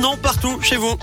maintenant partout chez vous.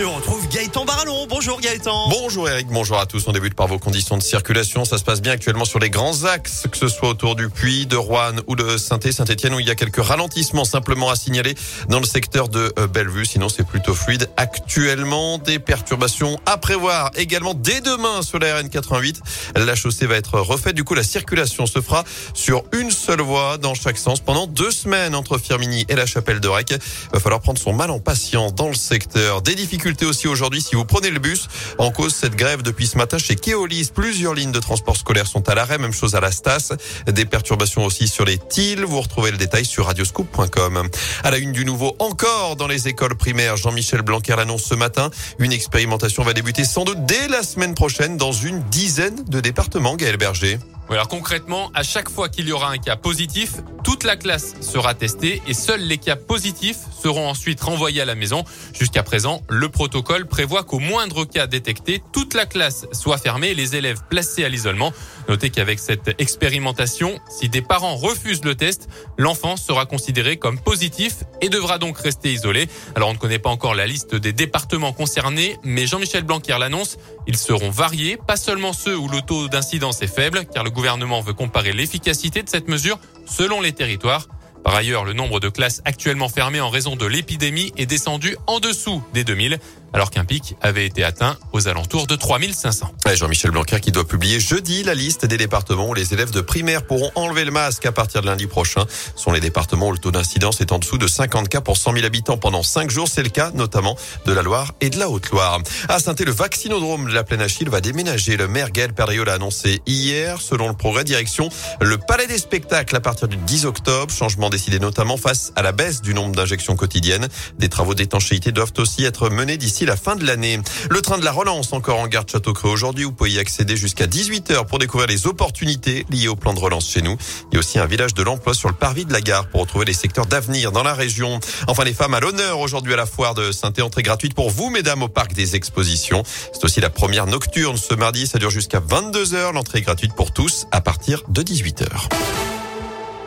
Et on retrouve Gaëtan Barallon. Bonjour Gaëtan. Bonjour Eric, bonjour à tous. On débute par vos conditions de circulation. Ça se passe bien actuellement sur les grands axes, que ce soit autour du Puy, de Rouen ou de saint Saint-Etienne, où il y a quelques ralentissements simplement à signaler dans le secteur de euh, Bellevue. Sinon, c'est plutôt fluide. Actuellement, des perturbations à prévoir également dès demain sur la RN88. La chaussée va être refaite. Du coup, la circulation se fera sur une seule voie dans chaque sens pendant deux semaines entre Firmini et la Chapelle de Rec. Va falloir prendre son mal en patience dans le secteur. Des difficultés aussi aujourd'hui si vous prenez le bus. En cause, cette grève depuis ce matin chez Keolis. Plusieurs lignes de transport scolaire sont à l'arrêt. Même chose à la Stas. Des perturbations aussi sur les TIL. Vous retrouvez le détail sur radioscoop.com. À la une du nouveau encore dans les écoles primaires. Jean-Michel Blanquer l'annonce ce matin. Une expérimentation va débuter sans doute dès la semaine prochaine dans une dizaine de départements. Gaël Berger. Alors concrètement, à chaque fois qu'il y aura un cas positif, toute la classe sera testée et seuls les cas positifs seront ensuite renvoyés à la maison. Jusqu'à présent, le protocole prévoit qu'au moindre cas détecté, toute la classe soit fermée et les élèves placés à l'isolement. Notez qu'avec cette expérimentation, si des parents refusent le test, l'enfant sera considéré comme positif et devra donc rester isolé. Alors on ne connaît pas encore la liste des départements concernés, mais Jean-Michel Blanquer l'annonce, ils seront variés, pas seulement ceux où le taux d'incidence est faible, car le gouvernement veut comparer l'efficacité de cette mesure selon les territoires. Par ailleurs, le nombre de classes actuellement fermées en raison de l'épidémie est descendu en dessous des 2000 alors qu'un pic avait été atteint aux alentours de 3500. Jean-Michel Blanquer qui doit publier jeudi la liste des départements où les élèves de primaire pourront enlever le masque à partir de lundi prochain. Ce sont les départements où le taux d'incidence est en dessous de 50 cas pour 100 000 habitants pendant 5 jours. C'est le cas notamment de la Loire et de la Haute-Loire. À saint le vaccinodrome de la Plaine Achille va déménager. Le maire Gaël Perdriau l'a annoncé hier. Selon le progrès, direction le Palais des Spectacles à partir du 10 octobre. Changement décidé notamment face à la baisse du nombre d'injections quotidiennes. Des travaux d'étanchéité doivent aussi être menés d'ici la fin de l'année. Le train de la relance encore en gare de Château-Creux aujourd'hui. Vous pouvez y accéder jusqu'à 18h pour découvrir les opportunités liées au plan de relance chez nous. Il y a aussi un village de l'emploi sur le parvis de la gare pour retrouver les secteurs d'avenir dans la région. Enfin, les femmes à l'honneur aujourd'hui à la foire de saint entrée gratuite pour vous, mesdames, au parc des expositions. C'est aussi la première nocturne ce mardi. Ça dure jusqu'à 22h. L'entrée est gratuite pour tous à partir de 18h.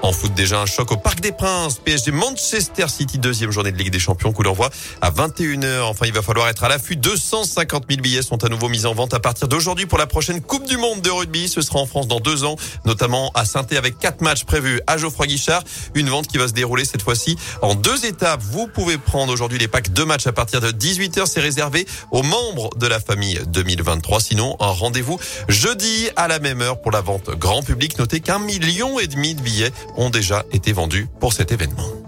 En foot, déjà un choc au Parc des Princes. PSG Manchester City, deuxième journée de Ligue des Champions. Coup d'envoi à 21h. Enfin, il va falloir être à l'affût. 250 000 billets sont à nouveau mis en vente à partir d'aujourd'hui pour la prochaine Coupe du Monde de rugby. Ce sera en France dans deux ans, notamment à saint avec quatre matchs prévus à Geoffroy Guichard. Une vente qui va se dérouler cette fois-ci en deux étapes. Vous pouvez prendre aujourd'hui les packs de matchs à partir de 18h. C'est réservé aux membres de la famille 2023. Sinon, un rendez-vous jeudi à la même heure pour la vente grand public. Notez qu'un million et demi de billets ont déjà été vendus pour cet événement.